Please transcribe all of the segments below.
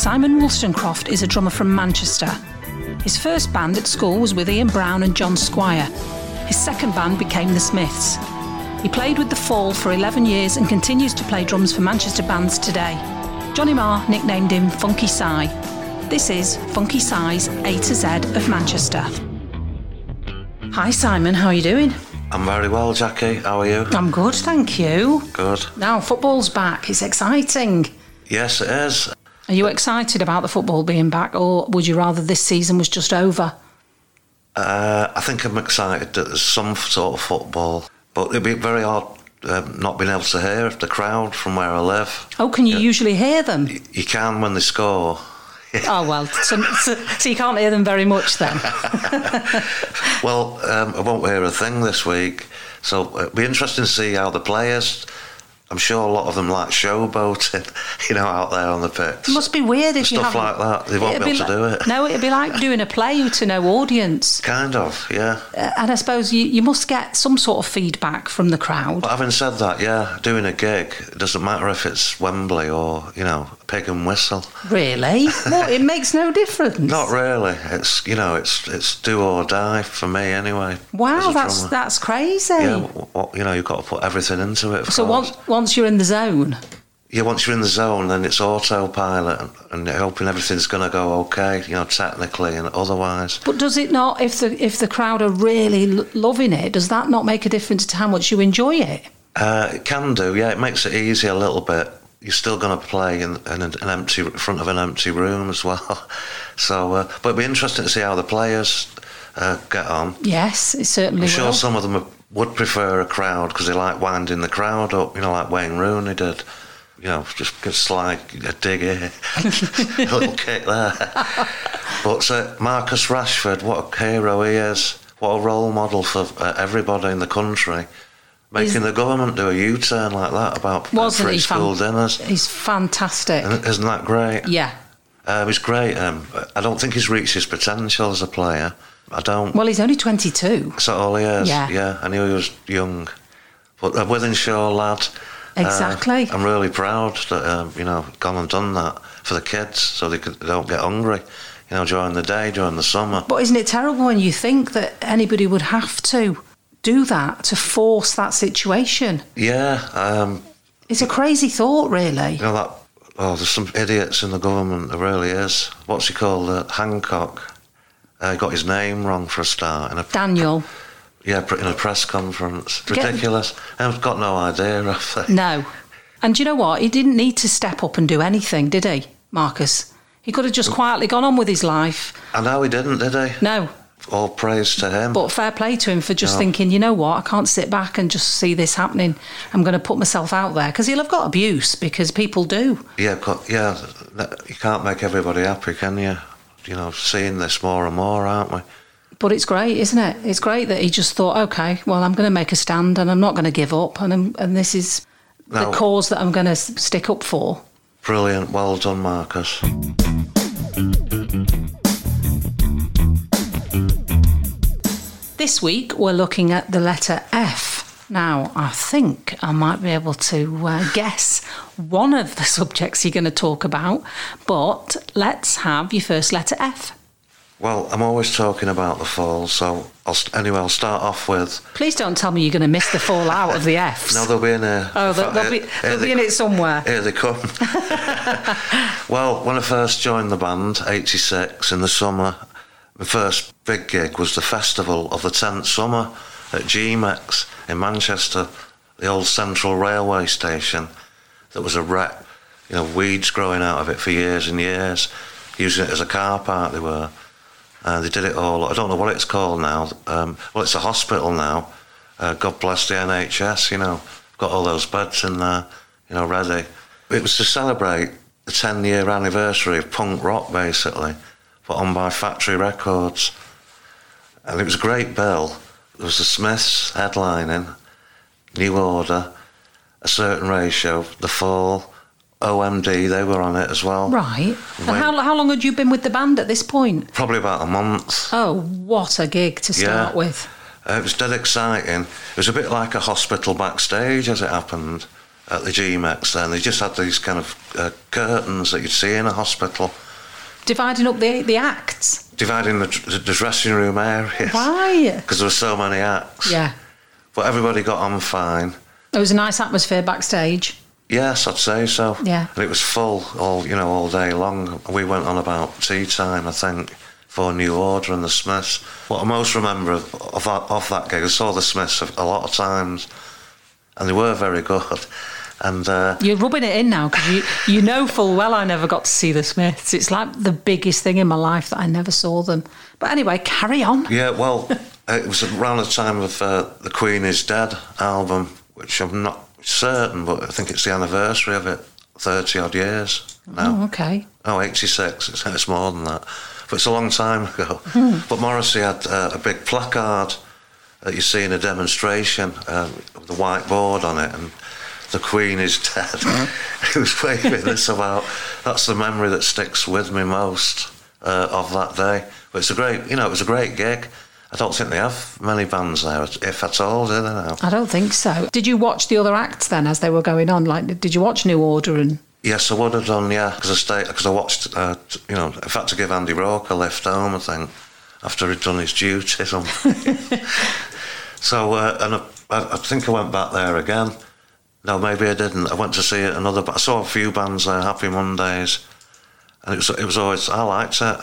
Simon Wolstencroft is a drummer from Manchester. His first band at school was with Ian Brown and John Squire. His second band became The Smiths. He played with The Fall for 11 years and continues to play drums for Manchester bands today. Johnny Marr nicknamed him Funky Si. This is Funky Si's A to Z of Manchester. Hi Simon, how are you doing? I'm very well, Jackie. How are you? I'm good, thank you. Good. Now football's back. It's exciting. Yes, it is. Are you excited about the football being back, or would you rather this season was just over? Uh, I think I'm excited that there's some sort of football, but it'd be very hard um, not being able to hear if the crowd from where I live. Oh, can you usually hear them? You can when they score. Oh well, so, so, so you can't hear them very much then. Well, um, I won't hear a thing this week, so it'll be interesting to see how the players. I'm sure a lot of them like showboating, you know, out there on the pitch. It must be weird if you Stuff like that. They won't be able to do it. No, it'd be like doing a play to no audience. Kind of, yeah. Uh, And I suppose you, you must get some sort of feedback from the crowd. But having said that, yeah, doing a gig, it doesn't matter if it's Wembley or, you know, Pig and Whistle. Really? What? It makes no difference. Not really. It's you know, it's it's do or die for me anyway. Wow, that's drummer. that's crazy. yeah. You know, you've got to put everything into it. so course. once once you're in the zone, yeah, once you're in the zone, then it's autopilot, and, and hoping everything's going to go okay. You know, technically and otherwise. but does it not? If the if the crowd are really l- loving it, does that not make a difference to how much you enjoy it? Uh, it can do. Yeah, it makes it easy a little bit. You're still going to play in, in an empty front of an empty room as well. So, uh, but it'd be interesting to see how the players uh, get on. Yes, it certainly I'm sure will. some of them would prefer a crowd because they like winding the crowd up, you know, like Wayne Rooney did. You know, just just like a dig here, a little kick there. But uh, Marcus Rashford, what a hero he is! What a role model for uh, everybody in the country. Making He's- the government do a U-turn like that about uh, Wasn't free school fan- dinners. He's fantastic. Isn't isn't that great? Yeah. Um, he's great. Um, I don't think he's reached his potential as a player. I don't. Well, he's only 22. Is that all he is? Yeah. Yeah, I knew he was young. But the Wythenshawe lad. uh, Exactly. I'm really proud that, um, you know, gone and done that for the kids so they, could, they don't get hungry, you know, during the day, during the summer. But isn't it terrible when you think that anybody would have to do that to force that situation? Yeah, um, It's a crazy thought, really. you know, that, oh, there's some idiots in the government, there really is. What's he called? Uh, Hancock. Uh, got his name wrong for a start. In a, Daniel, yeah, in a press conference. Get- Ridiculous. I've got no idea, have they? no. And you know what? He didn't need to step up and do anything, did he, Marcus? He could have just quietly gone on with his life. I know he didn't, did he? No. All praise to him. But fair play to him for just No. thinking, you know what, I can't sit back and just see this happening. I'm going to put myself out there. Because he'll have got abuse, because people do. Yeah, yeah. You can't make everybody happy, can you? You know, seeing this more and more, aren't we? But it's great, isn't it? It's great that he just thought, okay, well, I'm going to make a stand and I'm not going to give up, and I'm, and this is No. the cause that I'm going to stick up for. Brilliant. Well done, Marcus. This week we're looking at the letter F. Now, I think I might be able to uh, guess one of the subjects you're going to talk about, but let's have your first letter F. Well, I'm always talking about the fall, so I'll, anyway, I'll start off with. Please don't tell me you're going to miss the fall out of the F's. No, they'll be in here. oh, they'll, they'll be, they'll here be in it somewhere. Here they come. well, when I first joined the band, 86, in the summer, my first big gig was the festival of the 10th summer at GMEX in Manchester, the old Central Railway station that was a wreck. You know, weeds growing out of it for years and years, using it as a car park, they were. Uh, they did it all. I don't know what it's called now. Um, well, it's a hospital now. Uh, God bless the NHS. You know, got all those beds in there. You know, ready. It was to celebrate the 10-year anniversary of punk rock, basically, put on by Factory Records, and it was a great bill. There was the Smiths headlining, New Order, a certain ratio, The Fall, OMD. They were on it as well. Right. And When- how, how long had you been with the band at this point? Probably about a month. Oh, what a gig to start Yeah. with. Uh, it was dead exciting. It was a bit like a hospital backstage as it happened. at the GMEX then. They just had these kind of uh, curtains that you'd see in a hospital, Dividing up the the acts. Dividing the, the dressing room areas. Right. Because there were so many acts. Yeah. But everybody got on fine. It was a nice atmosphere backstage. Yes, I'd say so. Yeah. And it was full all you know all day long. We went on about tea time, I think, for New Order and the Smiths. What I most remember of, of, that, of that gig, I saw the Smiths a lot of times, and they were very good. And uh, You're rubbing it in now because you, you know full well I never got to see the Smiths. It's like the biggest thing in my life that I never saw them. But anyway, carry on. yeah, well, it was around the time of uh, the Queen is Dead album, which I'm not certain, but I think it's the anniversary of it, 30 odd years now. Oh, okay. Oh, 86. It's, it's more than that. But it's a long time ago. But Morrissey had uh, a big placard that you see in a demonstration um, with a whiteboard on it, and the Queen is dead. he was waving this about. That's the memory that sticks with me most uh, of that day. But it's a great, you know, it was a great gig. I don't think they have many bands there, if at all, do they now? I don't think so. Did you watch the other acts then as they were going on? Like, did you watch New Order and Yes, I would have done. Yeah, because I stayed because I watched. Uh, t- you know, in fact, to give Andy Rourke a lift home, I think, after he'd done his duties. So, uh, and I, I think I went back there again. No, maybe I didn't. I went to see another. ba- I saw a few bands there, Happy Mondays, and it was it was always I liked it.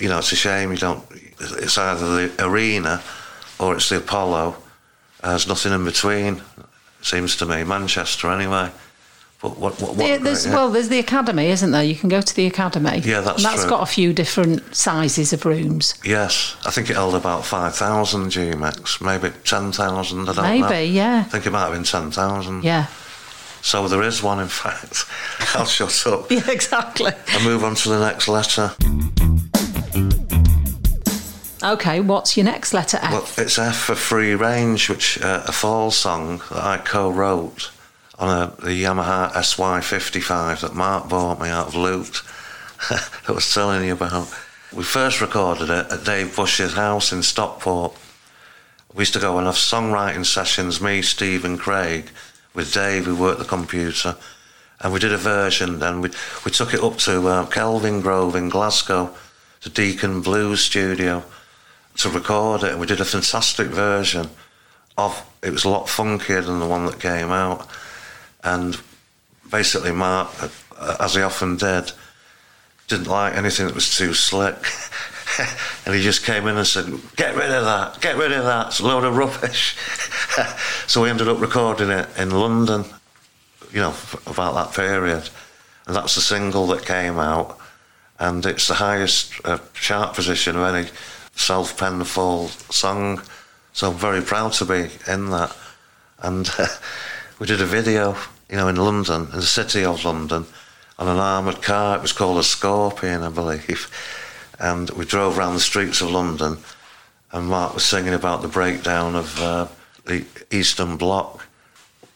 You know, it's a shame you don't. It's either the arena or it's the Apollo. There's nothing in between. Seems to me, Manchester anyway. But what? what, what there's, yeah. well, there's the academy, isn't there? You can go to the academy. Yeah, that's and that's true. got a few different sizes of rooms. Yes, I think it held about 5,000 GMEX, maybe 10,000, I don't know. Maybe, yeah. I think it might have been 10,000. Yeah. So there is one, in fact. I'll shut up Yeah, exactly. and move on to the next letter. Okay, what's your next letter F? Well, it's F for Free Range, which uh, a fall song that I co-wrote on a, the Yamaha SY55 that Mark bought me out of Loot. I was telling you about. We first recorded it at Dave Bush's house in Stockport. We used to go and have songwriting sessions, me, Steve, and Craig, with Dave, who worked the computer. And we did a version, and we, we took it up to uh, Kelvin Grove in Glasgow, to Deacon Blues Studio, to record it. And we did a fantastic version of it, was a lot funkier than the one that came out. And basically, Mark, uh, as he often did, didn't like anything that was too slick. and he just came in and said, Get rid of that, get rid of that, it's a load of rubbish. so we ended up recording it in London, you know, about that period. And that's the single that came out. And it's the highest uh, chart position of any self penned Fall song. So I'm very proud to be in that. And uh, we did a video, you know, in London, in the city of London, on an armoured car. It was called a Scorpion, I believe. And we drove around the streets of London, and Mark was singing about the breakdown of uh, the Eastern Bloc.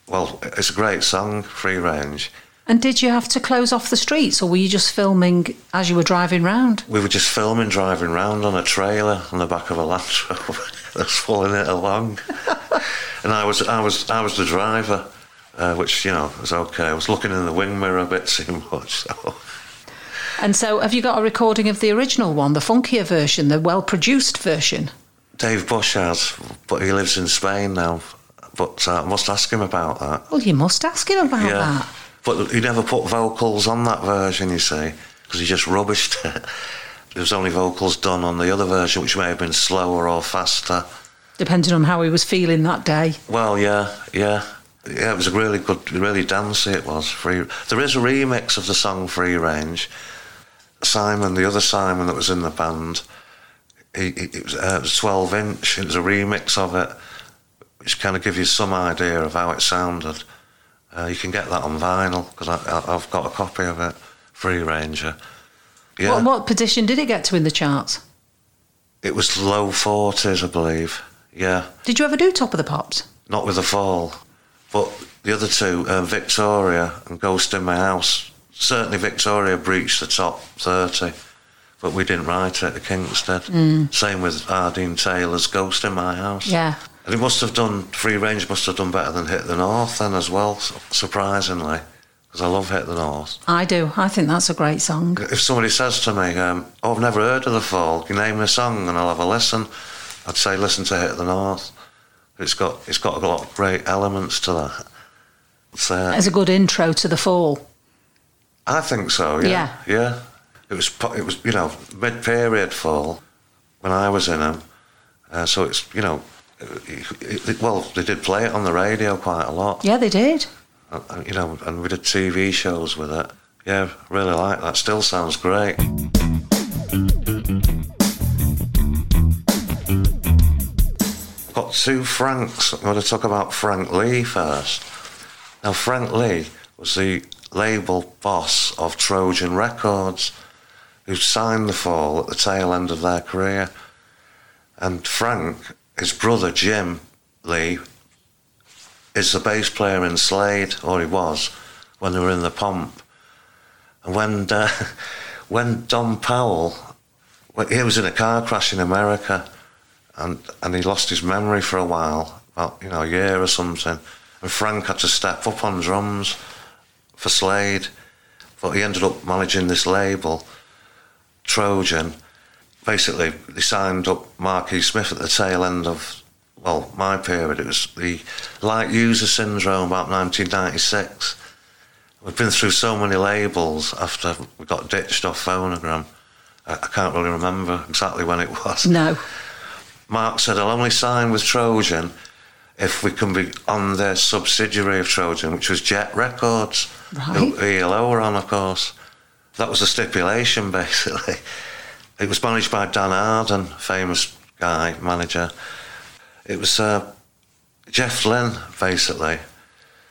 Well, it's a great song, Free Range. and did you have to close off the streets or were you just filming as you were driving round? We were just filming, driving round on a trailer on the back of a Land Rover that's pulling it along, and I was, I was, I was the driver, uh, which you know was okay. I was looking in the wing mirror a bit too much. So. And so have you got a recording of the original one, the funkier version, the well produced version? Dave Bush has, but he lives in Spain now. But uh, I must ask him about that. Well, you must ask him about that. But he never put vocals on that version, you see, because he just rubbished it. There was only vocals done on the other version, which may have been slower or faster. Depending on how he was feeling that day. Well, yeah, yeah. Yeah, it was a really good, really dancey it was. Free. There is a remix of the song Free Range. Simon, the other Simon that was in the band, he, he, it, was, uh, it was 12 inch. It was a remix of it, which kind of gives you some idea of how it sounded. Uh, you can get that on vinyl because I've got a copy of it, Free Ranger. Yeah, What, what position did it get to in the charts? it was low 40s, I believe. Yeah. Did you ever do Top of the Pops? not with the fall. But the other two, uh, Victoria and Ghost in My House, certainly Victoria breached the top 30, but we didn't write it, the Kinks did. Same with R. Dean Taylor's Ghost in My House. Yeah. And it must have done, Free Range must have done better than Hit the North then as well, surprisingly, because I love Hit the North. I do. I think that's a great song. If somebody says to me, um, oh, I've never heard of The Fall, can you name me a song and I'll have a listen, I'd say listen to Hit the North. It's got, it's got a lot of great elements to that. It's, uh, As a good intro to the fall. I think so. Yeah. Yeah. It was. It was. You know, mid-period fall when I was in them. Uh, so it's. You know. It, it, well, they did play it on the radio quite a lot. Yeah, they did. Uh, uh, you know, and we did TV shows with it. Yeah, really like that. Still sounds great. Two Franks. I'm going to talk about Frank Lea first. Now, Frank Lea was the label boss of Trojan Records, who signed The Fall at the tail end of their career. And Frank, his brother Jim Lea, is the bass player in Slade, or he was, when they were in the Pomp. And when uh, when Don Powell, well, he was in a car crash in America, and and he lost his memory for a while, about you know a year or something. And Frank had to step up on drums for Slade, but he ended up managing this label, Trojan. Basically, they signed up Marquis Smith at the tail end of well, my period, it was the light user syndrome about 1996. We've been through so many labels after we got ditched off Phonogram. I, I can't really remember exactly when it was. No. Mark said, I'll only sign with Trojan if we can be on their subsidiary of Trojan, which was Jet Records, Right. ELO were on, of course. That was the stipulation, basically. It was managed by Don Arden, famous guy, manager. It was uh, Jeff Lynne, basically.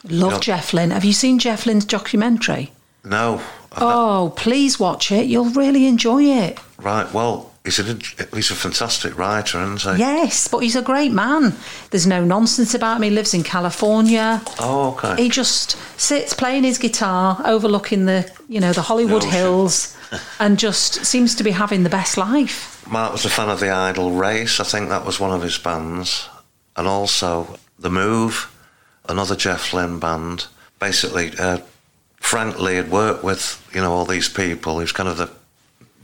Love Yeah. Jeff Lynne. Have you seen Jeff Lynne's documentary? No. I've Oh, please watch it. You'll really enjoy it. right, well, he's a, he's a fantastic writer, isn't he? Yes, but he's a great man. There's no nonsense about him. He lives in California. Oh, okay. He just sits playing his guitar, overlooking the, you know, the Hollywood ocean. Hills, and just seems to be having the best life. Mark was a fan of the Idle Race. I think that was one of his bands, and also the Move, another Jeff Lynne band. Basically, uh, Frank Lea had worked with you know all these people. He was kind of the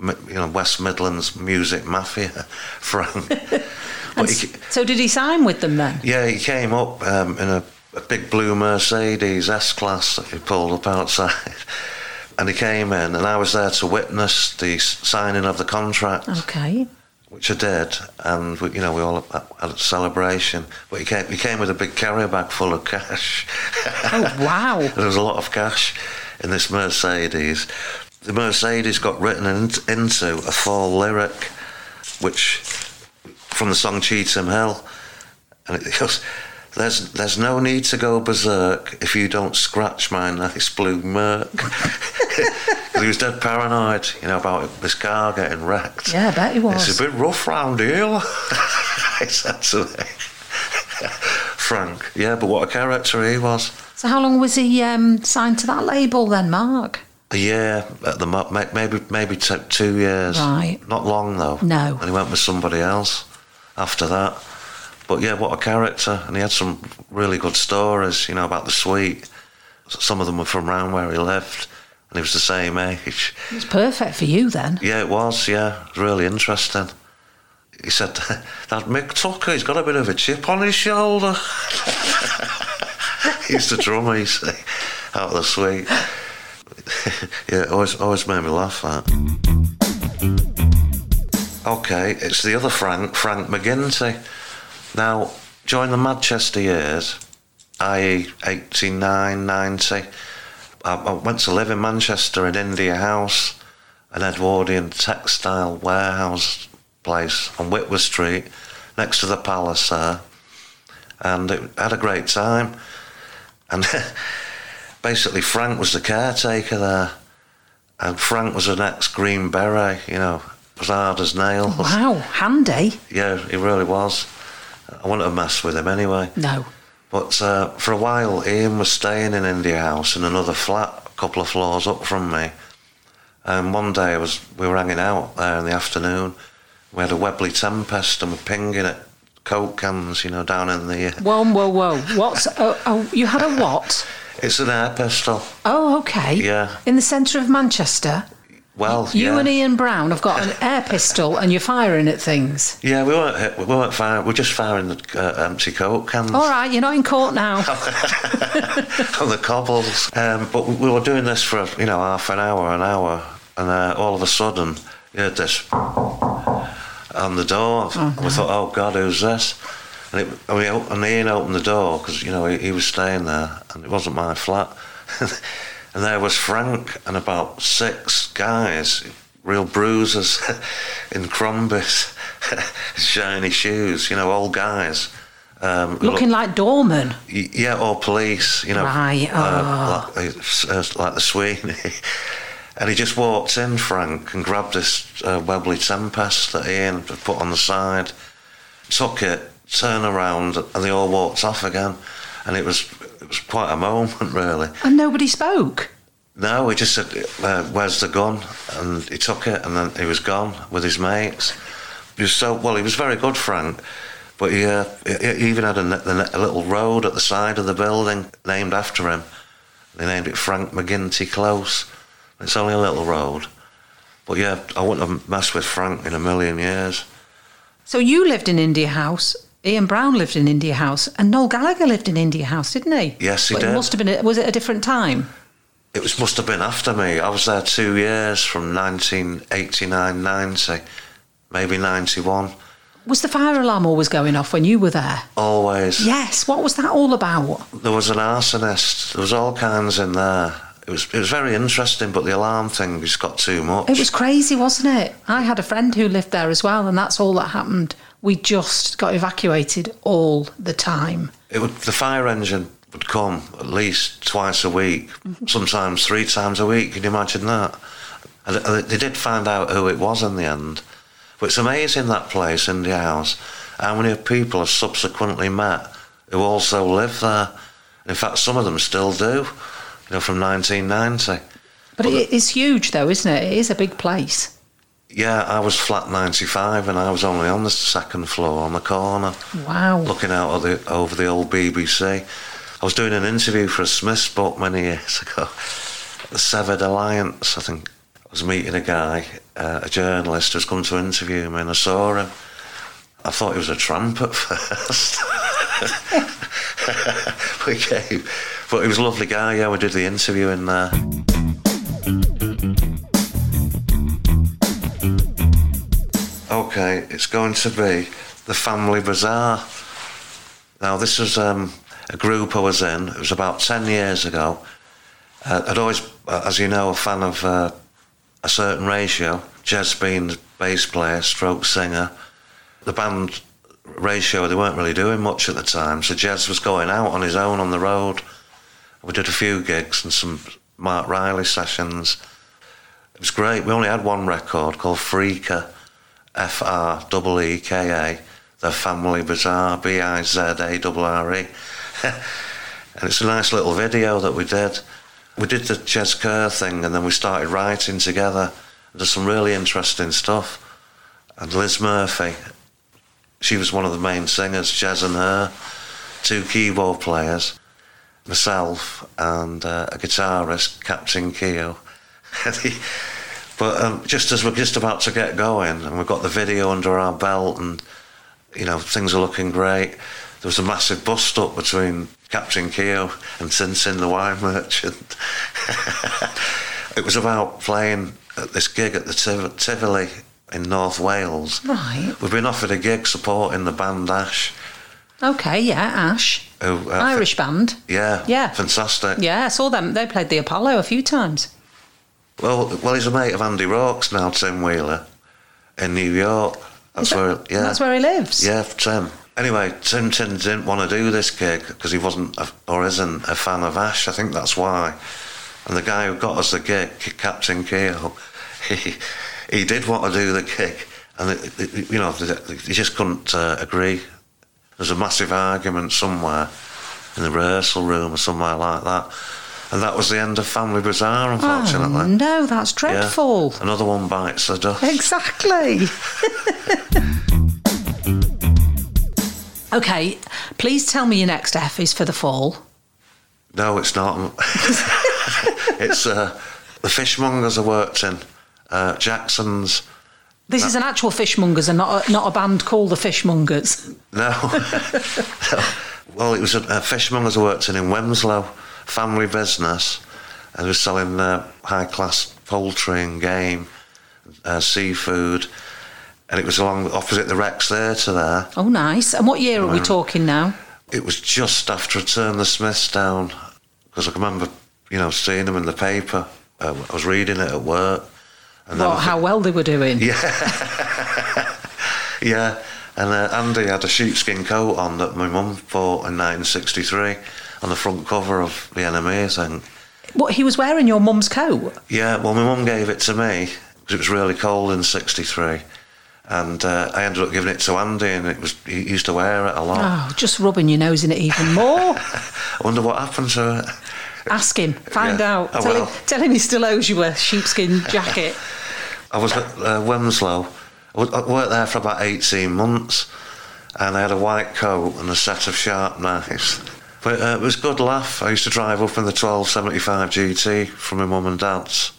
you know West Midlands music mafia, Frank. But he, so, did he sign with them then? yeah, he came up um, in a, a big blue Mercedes S class that he pulled up outside. And he came in, and I was there to witness the signing of the contract Okay. which I did, and we, you know we all had a celebration. But he came, he came with a big carrier bag full of cash. Oh, wow. there was a lot of cash in this Mercedes. The Mercedes got written in, into a fall lyric, which from the song Cheetham Hill," and it goes. There's there's no need to go berserk if you don't scratch my nice blue Merc. he was dead paranoid, you know, about this car getting wrecked. Yeah, I bet he was. It's a bit rough round here, he said to me. Frank, yeah, but what a character he was. So, how long was he um, signed to that label then, Mark? A year at the mo- maybe maybe t- two years. Right. Not long though. No. And he went with somebody else after that. But yeah, what a character! And he had some really good stories, you know, about the Sweet. Some of them were from around where he lived, and he was the same age. It was perfect for you then. Yeah, it was. Yeah, it was really interesting. He said that Mick Tucker, he's got a bit of a chip on his shoulder. he's the drummer, you see, out of the Sweet. yeah, always always made me laugh. That. Okay, it's the other Frank, Frank McGinty. Now, during the Manchester years, i.e., 89, 90, I, I went to live in Manchester in India House, an Edwardian textile warehouse place on Whitworth Street, next to the palace there. And it had a great time. And basically, Frank was the caretaker there. And Frank was an ex Green Beret, you know, was hard as nails. Wow, handy. Yeah, he really was. I wouldn't have messed with him anyway. No. But uh, for a while, Ian was staying in India House in another flat, a couple of floors up from me. And one day I was, we were hanging out there in the afternoon. We had a Webley Tempest and we're pinging it Coke cans, you know, down in the. Whoa, whoa, whoa! What's oh, oh? You had a what? It's an air pistol. Oh, okay. Yeah. In the centre of Manchester. Well, You yeah. and Ian Brown have got an air pistol, and you're firing at things. Yeah, we weren't hit- we weren't firing. We're just firing the uh, empty Coke cans All right, you're not in court now. on the cobbles. Um, but we, we were doing this for you know half an hour, an hour, and uh, all of a sudden you heard this on the door. and we thought, oh God, who's this? And, it, and, we, and Ian opened the door because you know he, he was staying there, and it wasn't my flat. and there was Frank and about six guys, real bruisers in Crombies, shiny shoes, you know, old guys. Um, Looking like doorman. Y- Yeah, or police, you know. Right, uh, like, uh, like the Sweeney. and he just walked in, Frank, and grabbed this uh, Webley Tempest that Ian had put on the side, took it, turned around, and they all walked off again. And it was it was quite a moment, really. And nobody spoke. No, he just said, uh, "Where's the gun?" And he took it, and then he was gone with his mates. He was so well. He was very good, Frank, but he, uh, he even had a, ne- the ne- a little road at the side of the building named after him. They named it Frank McGinty Close. It's only a little road, but yeah, I wouldn't have messed with Frank in a million years. So you lived in India House. Ian Brown lived in India House, and Noel Gallagher lived in India House, didn't he? Yes, he but did. It must have been. A, was it a different time? It was must have been after me. I was there two years from 1989, 90, maybe 91. Was the fire alarm always going off when you were there? Always. Yes. What was that all about? There was an arsonist. There was all kinds in there. It was it was very interesting, but the alarm thing just got too much. It was crazy, wasn't it? I had a friend who lived there as well, and that's all that happened. We just got evacuated all the time. It would the fire engine would come at least twice a week, mm-hmm. sometimes three times a week. Can you imagine that? And they- did find out who it was in the end. But it's amazing that place, India House, how many people have subsequently met who also live there. In fact, some of them still do. You know, from 1990. But it is huge, though, isn't it? It is a big place. Yeah, I was flat 95 and I was only on the second floor on the corner. Wow. looking out the, over the old BBC. I was doing an interview for a Smith's book many years ago. The Severed Alliance, I think. I was meeting a guy, uh, a journalist who's come to interview me, and I saw him. I thought he was a tramp at first. we came, but he was a lovely guy. Yeah, we did the interview in there. Okay, it's going to be the Family Bizarre. Now, this was um, a group I was in. It was about 10 years ago. Uh, I'd always, uh, as you know, a fan of uh, a certain ratio. Jez being bass player, stroke singer. The band ratio, they weren't really doing much at the time, so Jez was going out on his own on the road. We did a few gigs and some Marc Riley sessions. It was great. We only had one record called Freeka, F R E E K A, The Family Bizarre, B I Z A R R E. And it's a nice little video that we did. We did the Jez Kerr thing and then we started writing together. There's some really interesting stuff. And Liz Murphy, she was one of the main singers, Jez and her, two keyboard players, myself, and uh, a guitarist, Captain Keo. But um, just as we're just about to get going, and we've got the video under our belt, and you know things are looking great. There was a massive bust up between Captain Keogh and Sin Sin the wine merchant. it was about playing at this gig at the Tiv- Tivoli in North Wales. Right. We've been offered a gig supporting the band Ash. Okay, yeah, Ash. Who, uh, Irish band. Yeah, Yeah. fantastic. Yeah, I saw them. They played the Apollo a few times. Well, well, he's a mate of Andy Rourke's now, Tim Wheeler, in New York. That's that- where, yeah, That's where he lives. Yeah, Tim. Anyway, Tim Tin didn't want to do this gig because he wasn't a, or isn't a fan of Ash. I think that's why. And the guy who got us the gig, Captain Keo, he he did want to do the gig, and it, it, you know he just couldn't uh, agree. There's a massive argument somewhere in the rehearsal room or somewhere like that, and that was the end of Family Bizarre, unfortunately. Oh, no, that's Yeah. dreadful. Another one bites the dust. Exactly. Okay, please tell me your next F is for the fall. No, it's not. it's uh, the fishmongers I worked in. Uh, Jackson's. This is an actual fishmongers and not a, not a band called the Fishmongers. No. no. Well, it was a, a fishmongers I worked in in Wilmslow, family business, and was selling uh, high class poultry and game, uh, seafood, and it was along opposite the Rex Theatre there. Oh, nice. And what year are we talking now? It was just after I turned the Smiths down because I remember, you know, seeing them in the paper. Uh, I was reading it at work. And What, how well they were doing? Yeah, and uh, Andy had a sheepskin coat on that my mum bought in 1963 on the front cover of the NME, I think. What, he was wearing your mum's coat? Yeah, well, my mum gave it to me because it was really cold in '63, and uh, I ended up giving it to Andy, and it was he used to wear it a lot. Oh, just rubbing your nose in it even more. I wonder what happened to it. Ask him, find Yeah. out. I tell, will. him, tell him he still owes you a sheepskin jacket. I was at uh, Wilmslow. I I worked there for about 18 months, and I had a white coat and a set of sharp knives. But uh, it was a good laugh. I used to drive up in the 1275 GT from my mum and dad's.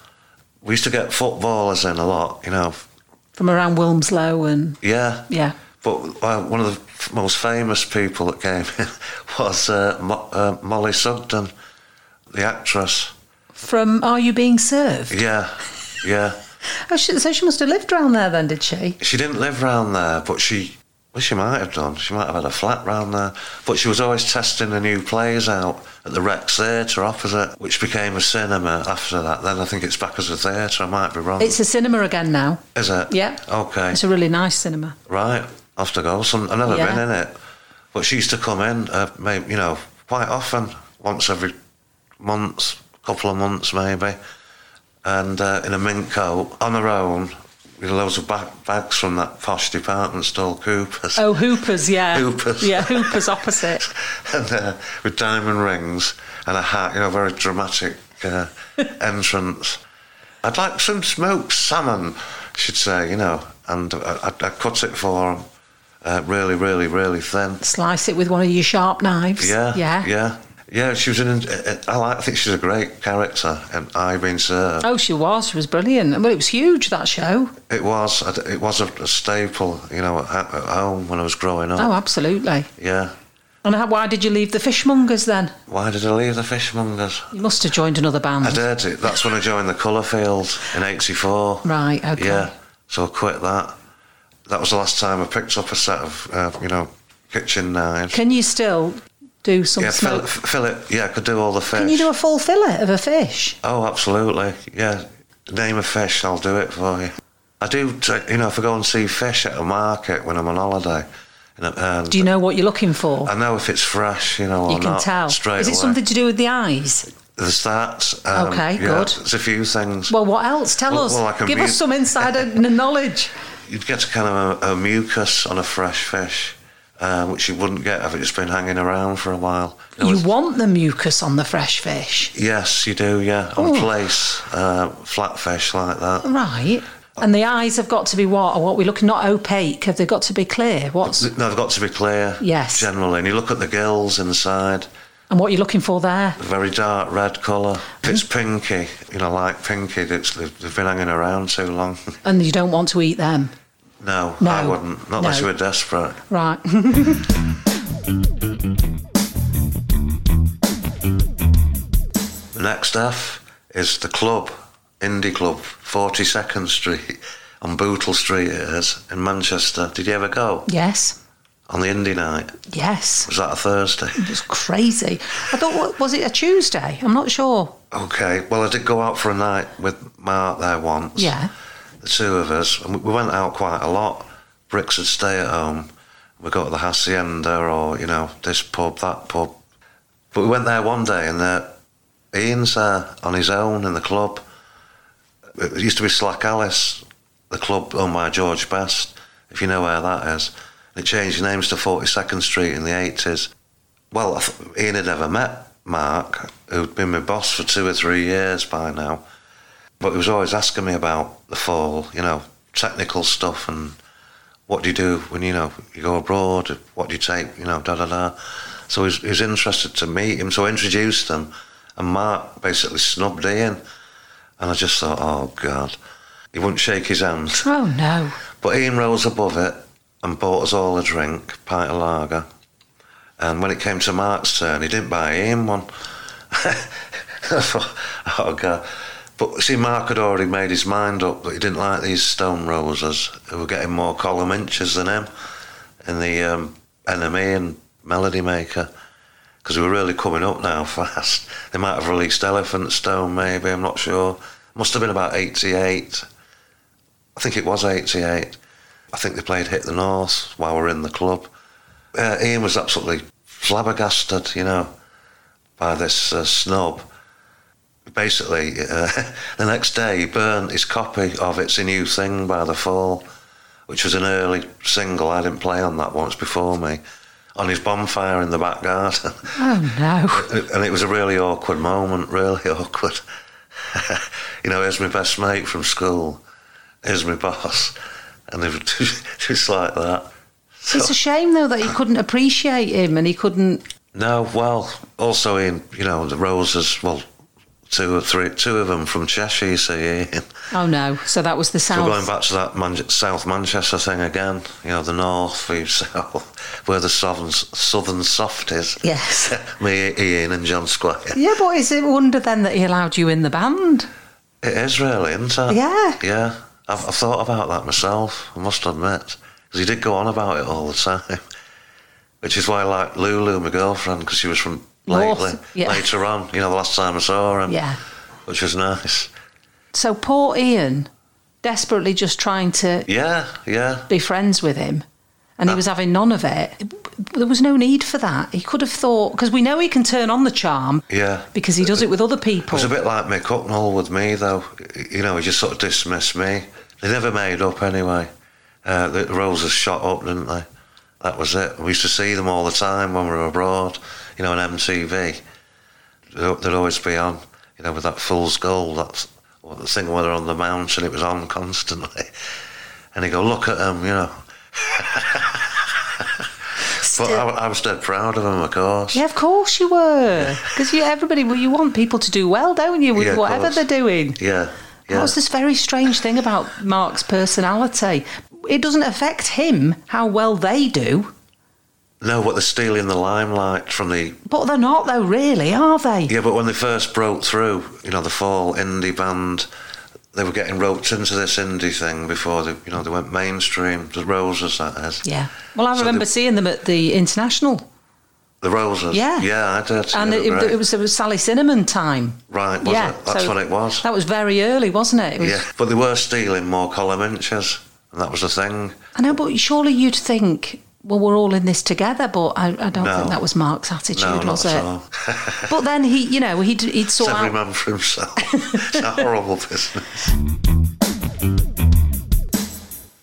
We used to get footballers in a lot, you know. From around Wilmslow and Yeah. yeah. But uh, one of the f- most famous people that came in was uh, Mo- uh, Mollie Sugden, the actress. From Are You Being Served? Yeah, yeah. Oh, she, so she must have lived around there then, did she? She didn't live round there, but she, well, she might have done. She might have had a flat round there. But she was always testing the new plays out at the Rex Theatre opposite, which became a cinema after that. Then I think it's back as a theatre. I might be wrong. It's a cinema again now. Is it? Yeah. Okay. It's a really nice cinema. Right. I'll have to go. Some, I've never Yeah. been in it. But she used to come in, uh, maybe, you know, quite often, once every month, couple of months maybe, and uh, in a mink coat, on her own, with loads of ba- bags from that posh department store, Hoopers. Oh, Hoopers, yeah. Hoopers. Yeah, Hoopers opposite. and uh, with diamond rings and a hat, you know, very dramatic uh, entrance. I'd like some smoked salmon, she'd say, you know, and I, I'd, I'd cut it for 'em, uh, really, really, really thin. Slice it with one of your sharp knives. Yeah, Yeah. yeah, yeah. She was in. uh, I like. I think she's a great character, and I been served. Oh, she was. She was brilliant. Well, it was huge, that show. It was. It was a, a staple, you know, at, at home when I was growing up. Oh, absolutely. Yeah. And how, why did you leave the Fishmongers then? Why did I leave the fishmongers? You must have joined another band. I did. It- That's when I joined the Colourfield in '84. Right, okay. Yeah. So I quit that. That was the last time I picked up a set of, uh, you know, kitchen knives. Can you still do some yeah, fillet, fillet. Yeah, I could do all the fish. Can you do a full fillet of a fish? Oh, absolutely. Yeah. Name a fish, I'll do it for you. I do, you know, if I go and see fish at a market when I'm on holiday, Do you know what you're looking for? I know if it's fresh, you know, or you can not tell. straight Is it away. something to do with the eyes? There's that. Um, Okay, yeah, good. There's a few things. Well, what else? Tell Well- us. well, Give read- us some insider knowledge. You'd get a kind of a, a mucus on a fresh fish, uh, which you wouldn't get if it's been hanging around for a while. know, You want the mucus on the fresh fish. Yes, you do, yeah. On Oh. place, uh, flat fish like that. Right. And the eyes have got to be what? Or what we're looking not opaque. Have they got to be clear? What's No, they've got to be clear. Yes. Generally. And you look at the gills inside, and what are you're looking for there? a very dark red colour. If it's pinky, you know, like pinky, it's, they've, they've been hanging around too long. And you don't want to eat them. No, No. I wouldn't. Not unless No. you were desperate. Right. The next F is the club, Indie Club, 42nd Street, on Bootle Street it is, in Manchester. Did you ever go? yes. On the Indie night? Yes. Was that a Thursday? It was crazy. I thought, was it a Tuesday? I'm not sure. Okay, well, I did go out for a night with Mark there once. Yeah. The two of us, and we- we went out quite a lot. Brix would stay at home. We go to the Hacienda or, you know, this pub, that pub. But we went there one day and uh, Ian's there on his own in the club. It used to be Slack Alice, the club owned by George Best, if you know where that is. It changed names to 42nd Street in the 80s. Well, Ian had never met Mark, who'd been my boss for two or three years by now. But he was always asking me about the fall, you know, technical stuff and what do you do when you know you go abroad? What do you take? You know, da da da. So he was, he was interested to meet him. So I introduced him, and Mark basically snubbed Ian. And I just thought, oh God, he wouldn't shake his hand. Oh no. But Ian rose above it and bought us all a drink, pint of lager. And when it came to Mark's turn, he didn't buy Ian one. I thought, oh God. But see, Mark had already made his mind up that he didn't like these stone roses who were getting more column inches than him in the um, NME and Melody Maker because we were really coming up now fast. They might have released Elephant Stone, maybe, I'm not sure. Must have been about 88. I think it was 88. I think they played Hit the North while we were in the club. Uh, Ian was absolutely flabbergasted, you know, by this uh, snub. Basically, uh, the next day he burnt his copy of It's a New Thing by The Fall, which was an early single. I didn't play on that once before me on his bonfire in the back garden. Oh no! and it was a really awkward moment, really awkward. you know, here's my best mate from school, here's my boss, and they were just like that. So, it's a shame though that he couldn't appreciate him and he couldn't. No, well, also in you know the roses. Well, two or three, two of them from Cheshire. You see, Ian. Oh no! So that was the south. We're going back to that Man- South Manchester thing again. You know, the north v south, where the southern southern soft is. Yes. Me, Ian, and John Squire. Yeah, but is it a wonder then that he allowed you in the band? It is really, isn't it? Yeah. Yeah. I've, I've thought about that myself. I must admit, because he did go on about it all the time. Which is why I like Lulu, my girlfriend, because she was from Lately, yeah. later on. You know, the last time I saw him. Yeah. Which was nice. So poor Ian, desperately just trying to Yeah, yeah. be friends with him, and he was having none of it. There was no need for that. He could have thought because we know he can turn on the charm Yeah. because he does it with other It people. was a bit like Mick Hucknall with me, though. You know, he just sort of dismissed me. They never made up anyway. Uh, the roses shot up, didn't they? That was it. We used to see them all the time when we were abroad, you know, on MTV. They'd always be on, you know, with that fool's gold. That's the thing where they're on the mountain, it was on constantly. And he'd go, look at them, you know. but I, I was dead proud of him, of course. yeah, of course you were. Because you, everybody, well, you want people to do well, don't you, with Yeah, whatever course. they're doing. Yeah, That was this very strange thing about Mark's personality. It doesn't affect him how well they do, No, but they're stealing the limelight from the but they're not, though, really, are they? Yeah, but when they first broke through, you know, the fall indie band, they were getting roped into this indie thing before they, you know, they went mainstream. The Roses, that is. Yeah. Well, I So remember the- seeing them at the International, The Roses. Yeah. Yeah, I did. and it, it, was, it was Sally Cinnamon time. right. Was yeah, it? That's so what it was. That was very early, wasn't it? it was, Yeah, but they were stealing more column inches, and that was the thing. I know, but surely you'd think, well, we're all in this together, but I, I don't No. think that was Mark's attitude, No, was it? But then he, you know, he'd, he'd sort every out. man for himself. it's a horrible business.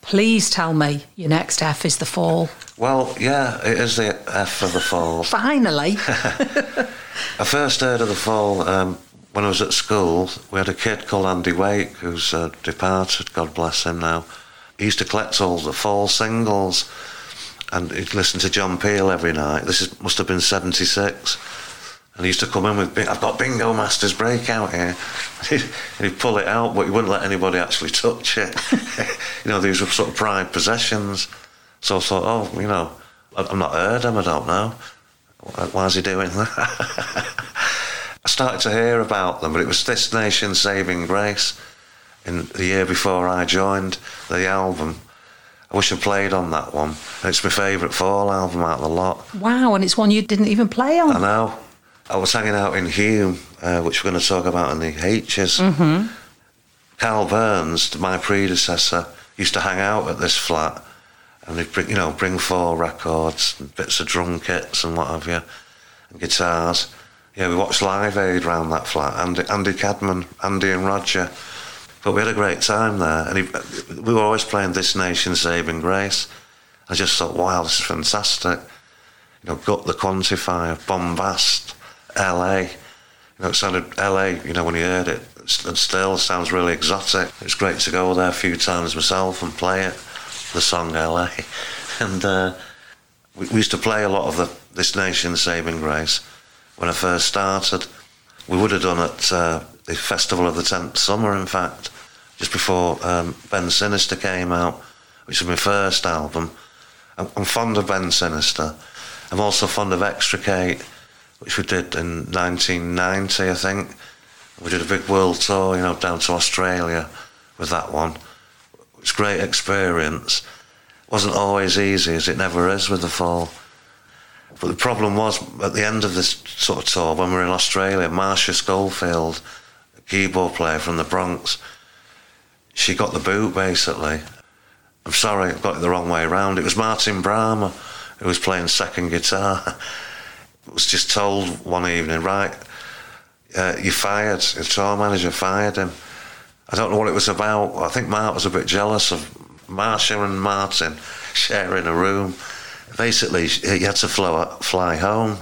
Please tell me your next F is the fall. Well, yeah, it is the F of the fall. Finally. I first heard of the fall um, when I was at school. We had a kid called Andy Wake who's uh, departed, God bless him now. He used to collect all the fall singles and he'd listen to John Peel every night. This is, must have been 76. And he used to come in with, I've got Bingo Master's Breakout here. and he'd pull it out, but he wouldn't let anybody actually touch it. you know, these were sort of pride possessions. So I thought, oh, you know, I- I've not heard him, I don't know. Why- Why's he doing that? I started to hear about them, but it was This Nation Saving Grace in the year before I joined the album. I wish I played on that one. And it's my favourite fall album out of the lot. wow, and it's one you didn't even play on. I know. I was hanging out in Hulme, uh, which we're going to talk about in the H's. Mm-hmm. Karl Burns, my predecessor, used to hang out at this flat, and he'd bring, you know, bring four records, bits of drum kits and what have you, and guitars. Yeah, we watched Live Aid round that flat. Andy, Andy Cadman, Andy and Roger. But we had a great time there, and he, we were always playing This Nation Saving Grace. I just thought, wow, this is fantastic you know, got the Quantifier, Bombast, LA. You know, it sounded LA, you know, when you heard it, and still sounds really exotic. It's great to go there a few times myself and play it. the song LA. And uh, we, we used to play a lot of the This Nation's Saving Grace when I first started. We would have done it uh, the Festival of the 10th Summer, in fact, just before um, Bend Sinister came out, which was my first album. I'm, I'm fond of Bend Sinister. I'm also fond of Extricate, which we did in 1990, I think. We did a big world tour, you know, down to Australia with that one. It was a great experience. It wasn't always easy, as it never is with the fall. But the problem was, at the end of this sort of tour, when we were in Australia, Marcia Schofield, keyboard player from the Bronx, she got the boot, basically. I'm sorry, I got it the wrong way around. It was Martin Bramah who was playing second guitar. was just told one evening, right, uh, you fired, the tour manager fired him. I don't know what it was about. I think Mark was a bit jealous of Marcia and Martin sharing a room. Basically, he had to fly, fly home.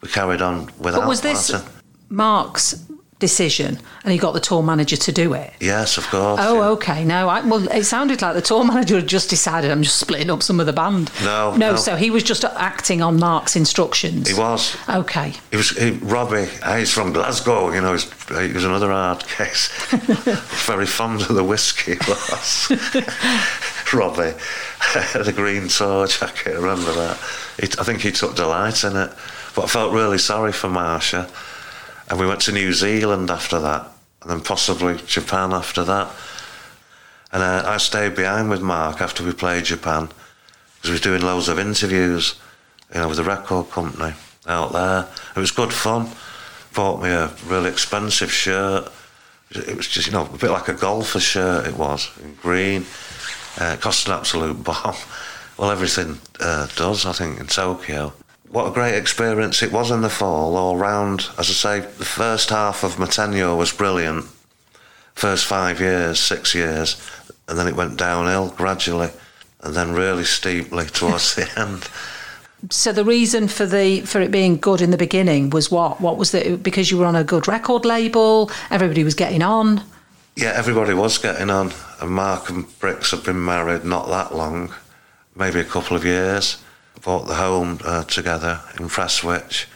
We carried on without But was this Martin. Mark's decision and he got the tour manager to do it? Yes, of course. Oh, yeah. okay. No, I, well, it sounded like the tour manager had just decided I'm just splitting up some of the band. No, no. no. So he was just acting on Mark's instructions. He was. Okay. He was he, Robbie. uh, He's from Glasgow. You know, he's, he was another hard case. Very fond of the whiskey. Was Robbie the green tour jacket. I remember that. I think he took delight in it. But I felt really sorry for Marcia, and we went to New Zealand after that, and then possibly Japan after that. And uh, I stayed behind with Mark after we played Japan because we were doing loads of interviews, you know, with the record company out there. It was good fun. Bought me a really expensive shirt. It was just, you know, a bit like a golfer shirt. It was in green. Uh, it cost an absolute bomb. Well, everything uh, does, I think, in Tokyo. What a great experience it was in the fall, all round. As I say, the first half of my tenure was brilliant. First five years, six years, and then it went downhill gradually, and then really steeply towards the end. So the reason for the for it being good in the beginning was what? What was it? Because you were on a good record label, everybody was getting on. Yeah, everybody was getting on. And Mark and Brix have been married not that long, maybe a couple of years. Bought the home uh, together in Prestwich,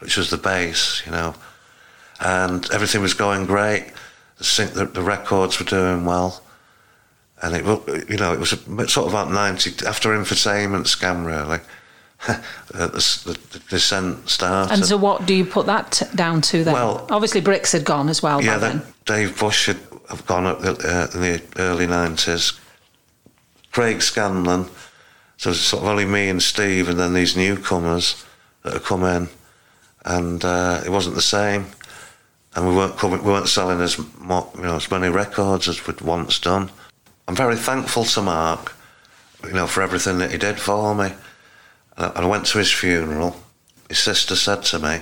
which was the base, you know. And everything was going great. The, the, the records were doing well. And it, you know, it was a, sort of about 90, after Infotainment Scan, really. uh, the, the, the descent started. And so, what do you put that t- down to then? Well- obviously Brix had gone as well Yeah, then. Dave Bush had have gone up the, uh, in the early 90s. Craig Scanlon. So it's sort of only me and Steve, and then these newcomers that had come in, and uh, it wasn't the same. And we weren't coming, we weren't selling as mo- you know as many records as we'd once done. I'm very thankful to Mark, you know, for everything that he did for me. And I went to his funeral. His sister said to me,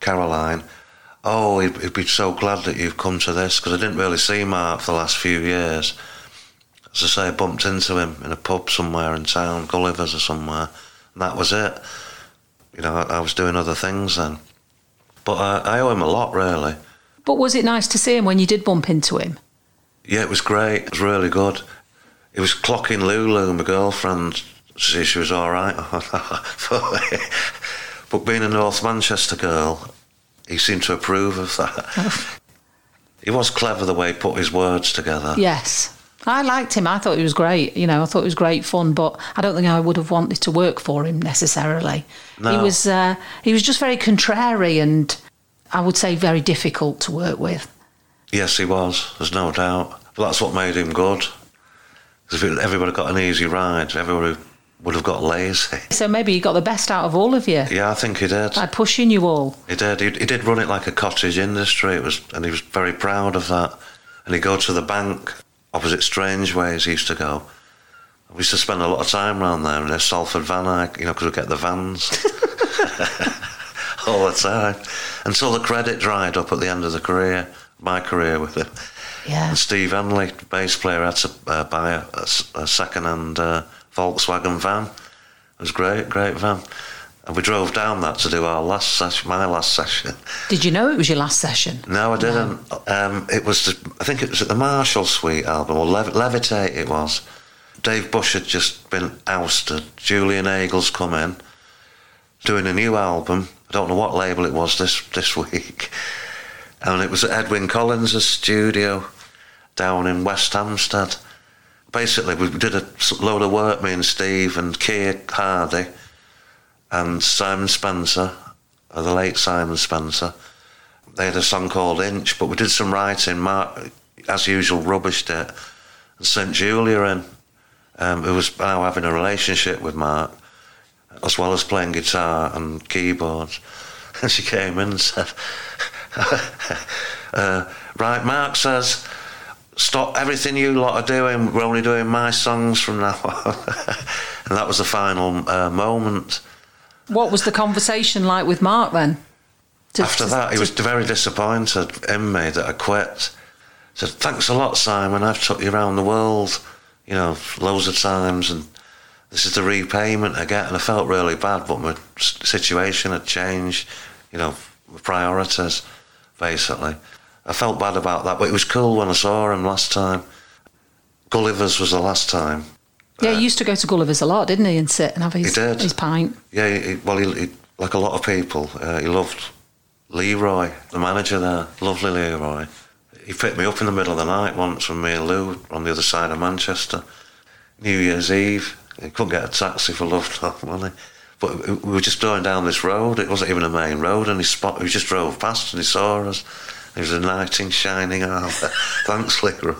Caroline, oh, he'd, he'd be so glad that you've come to this because I didn't really see Mark for the last few years. As I say, I bumped into him in a pub somewhere in town, Gulliver's or somewhere, and that was it. You know, I, I was doing other things then. But I, I owe him a lot, really. But was it nice to see him when you did bump into him? Yeah, it was great. It was really good. It was clocking Lulu, my girlfriend, to see she was all right. but being a North Manchester girl, he seemed to approve of that. Oh. he was clever the way he put his words together. Yes. I liked him. I thought he was great. You know, I thought it was great fun, but I don't think I would have wanted to work for him necessarily. He was uh, he was just very contrary and I would say very difficult to work with. Yes, he was. There's no doubt. But that's what made him good. 'Cause if it- everybody got an easy ride, everybody would have got lazy. So maybe he got the best out of all of you Yeah, I think he did. by pushing you all. He did. He, he did run it like a cottage industry. It was, and he was very proud of that. And he'd go to the bank opposite Strangeways. He used to go. We used to spend a lot of time around there in the Salford Van Eyck, you know, because we get the vans all the time until the credit dried up at the end of the career, my career with him. Yeah. And Steve Hanley, bass player, had to uh, buy a, a a second-hand uh, Volkswagen van. It was great, great van. And we drove down that to do our last session, my last session. Did you know it was your last session? No, I didn't. Um, it was, the, I think it was at the Marshall Suite album, or Lev- Levitate it was. Dave Bush had just been ousted. Julia Nagle come in, doing a new album. I don't know what label it was this this week, and it was at Edwyn Collins' studio down in West Hampstead. Basically, we did a load of work, me and Steve and Keir Hardy and Simon Spencer, uh, the late Simon Spencer. They had a song called Inch, but we did some writing. Mark, as usual, rubbished it and sent Julia in, um, who was now having a relationship with Mark, as well as playing guitar and keyboards. And she came in and said, uh, Right, Mark says, stop everything you lot are doing. We're only doing my songs from now on. and that was the final uh, moment. What was the conversation like with Mark then? To, After to, that, he was very disappointed in me that I quit. Said, "Thanks a lot, Simon. I've took you around the world, you know, loads of times, and this is the repayment I get." And I felt really bad, but my situation had changed. You know, my priorities, basically. I felt bad about that, but it was cool when I saw him last time. Gulliver's was the last time. Yeah, he used to go to Gulliver's a lot, didn't he, and sit and have his, his pint. Yeah, he, well, he, he, like a lot of people, uh, he loved Leroy, the manager there, lovely Leroy. He picked me up in the middle of the night once from me and Lou on the other side of Manchester. New Year's Eve, he couldn't get a taxi for love nor money. But we were just going down this road. It wasn't even a main road, and he spot. We just drove past, and he saw us. It was a knight in shining armour. Thanks, Leroy.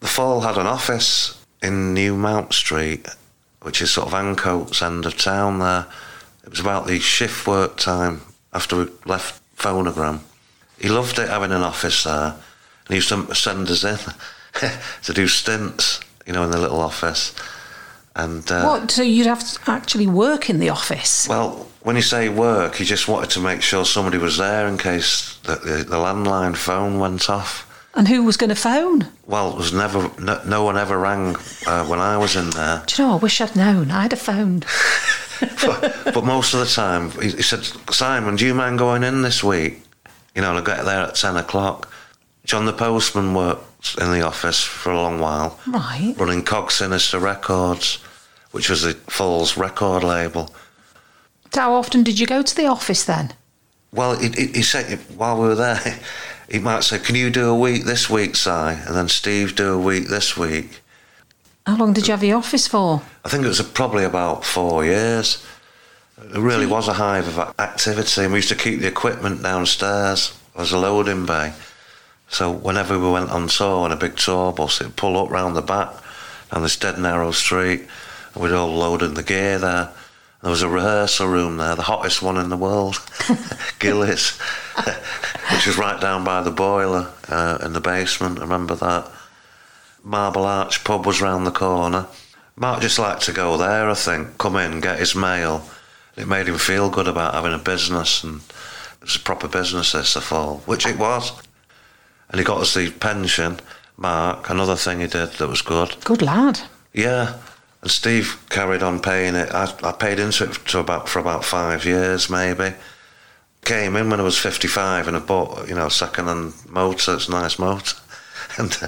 the Fall had an office in New Mount Street, which is sort of Ancoats end of town there. It was about the shift work time after we left Phonogram. He loved it having an office there, and he used to send us in to do stints, you know, in the little office. And uh, what? So you'd have to actually work in the office? Well, when you say work, he just wanted to make sure somebody was there in case the, the, the landline phone went off. And who was going to phone? Well, it was never. No, no one ever rang uh, when I was in there. Do you know? I wish I'd known. I'd have phoned. but, but, most of the time, he, he, said, "Simon, do you mind going in this week?" You know, and I get there at ten o'clock. John the postman worked in the office for a long while, right? Running Cog Sinister Records, which was the Falls record label. How often did you go to the office then? Well, he, he said while we were there he might say, "Can you do a week this week, Si?" And then Steve do a week this week. How long did you have the office for? I think it was probably about four years. It really was a hive of activity. And we used to keep the equipment downstairs as a loading bay. So whenever we went on tour on a big tour bus, it'd pull up round the back on this dead narrow street, and we'd all load in the gear there. There was a rehearsal room there, the hottest one in the world, Gillies, which was right down by the boiler uh, in the basement. I remember that. Marble Arch pub was round the corner. Mark just liked to go there, I think, come in, get his mail. It made him feel good about having a business, and it was a proper business this fall, which it was. And he got us the pension. Mark, another thing he did that was good. Good lad. Yeah, and Steve carried on paying it. I, I paid into it to about for about five years, maybe. Came in when I was 55 and I bought, you know, a second-hand motor. It's a nice motor. and uh,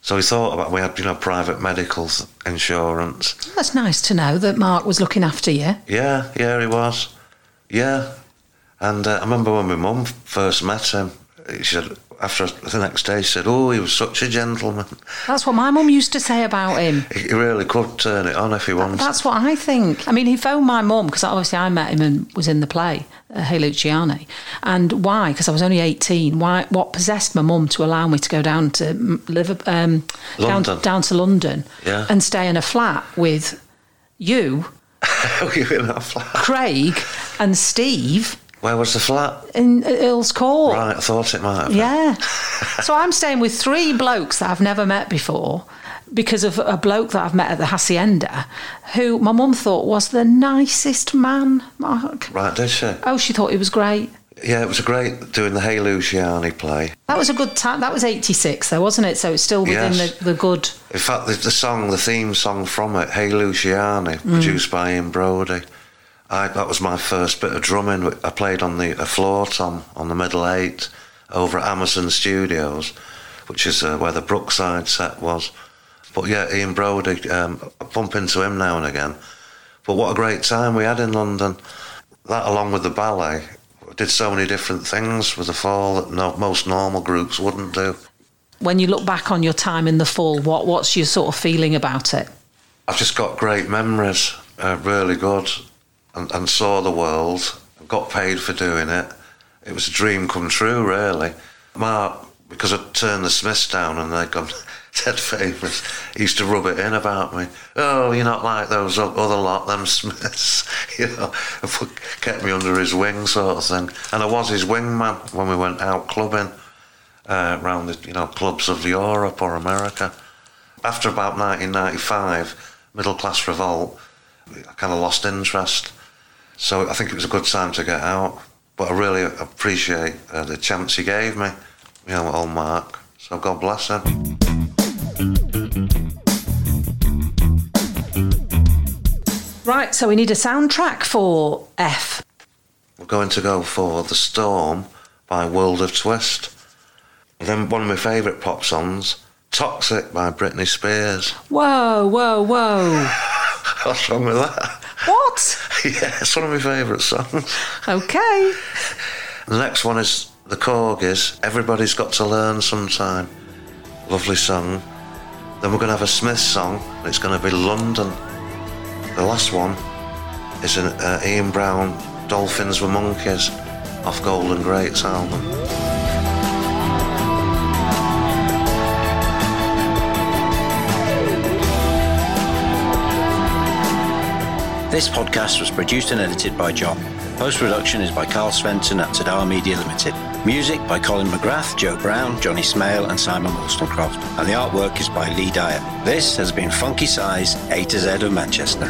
so we thought about, we had, you know, private medical insurance. That's nice to know that Mark was looking after you. Yeah, yeah, he was. Yeah. And uh, I remember when my mum first met him, she said, after the next day, said, "Oh, he was such a gentleman." That's what my mum used to say about him. He really could turn it on if he wanted. That's what I think. I mean, he phoned my mum because obviously I met him and was in the play, uh, Hey Luciani, and why? Because I was only eighteen. Why? What possessed my mum to allow me to go down to Liverpool, um, down, down to London, yeah. and stay in a flat with you, you in a flat, Craig, and Steve where was the flat? In Earl's Court. Right, I thought it might have. Yeah. so I'm staying with three blokes that I've never met before because of a bloke that I've met at the Hacienda who my mum thought was the nicest man, Mark. Right, did she? Oh, she thought he was great. Yeah, it was a great doing the Hey Luciani play. That was a good time. That was 86, though, wasn't it? So it's still within yes. the, the good. In fact, the, the, song, the theme song from it, Hey Luciani, mm. produced by Ian Broudie I, that was my first bit of drumming. I played on the a floor tom on the middle eight over at Amazon Studios, which is uh, where the Brookside set was. But yeah, Ian Broudie, um, I bump into him now and again. But what a great time we had in London. That, along with the ballet, did so many different things with the fall that no, most normal groups wouldn't do. When you look back on your time in the fall, what what's your sort of feeling about it? I've just got great memories, uh, really good, and, and saw the world. Got paid for doing it. It was a dream come true, really. Mark, because I turned the Smiths down and they'd gone dead famous, he used to rub it in about me. Oh, you're not like those other lot, them Smiths. you know, kept me under his wing, sort of thing. And I was his wingman when we went out clubbing uh, around the you know clubs of Europe or America. After about 1995, middle class revolt, I kind of lost interest. So I think it was a good time to get out. But I really appreciate uh, the chance he gave me, you know, old Mark. So God bless him. Right, so we need a soundtrack for F. We're going to go for The Storm by World of Twist. And then one of my favourite pop songs, Toxic by Britney Spears. Whoa, whoa, whoa. What's wrong with that? Yeah, it's one of my favourite songs. Okay. The next one is The Korgis, Everybody's Got to Learn Sometime. Lovely song. Then we're going to have a Smith song, it's going to be London. The last one is an uh, Ian Brown, Dolphins Were Monkeys, off Golden Greats album. This podcast was produced and edited by John. Post production is by Carl Svensson at Tadar Media Limited. Music by Colin McGrath, Joe Brown, Johnny Smale, and Simon Wolstencroft. And the artwork is by Lee Dyer. This has been Funky Size A to Z of Manchester.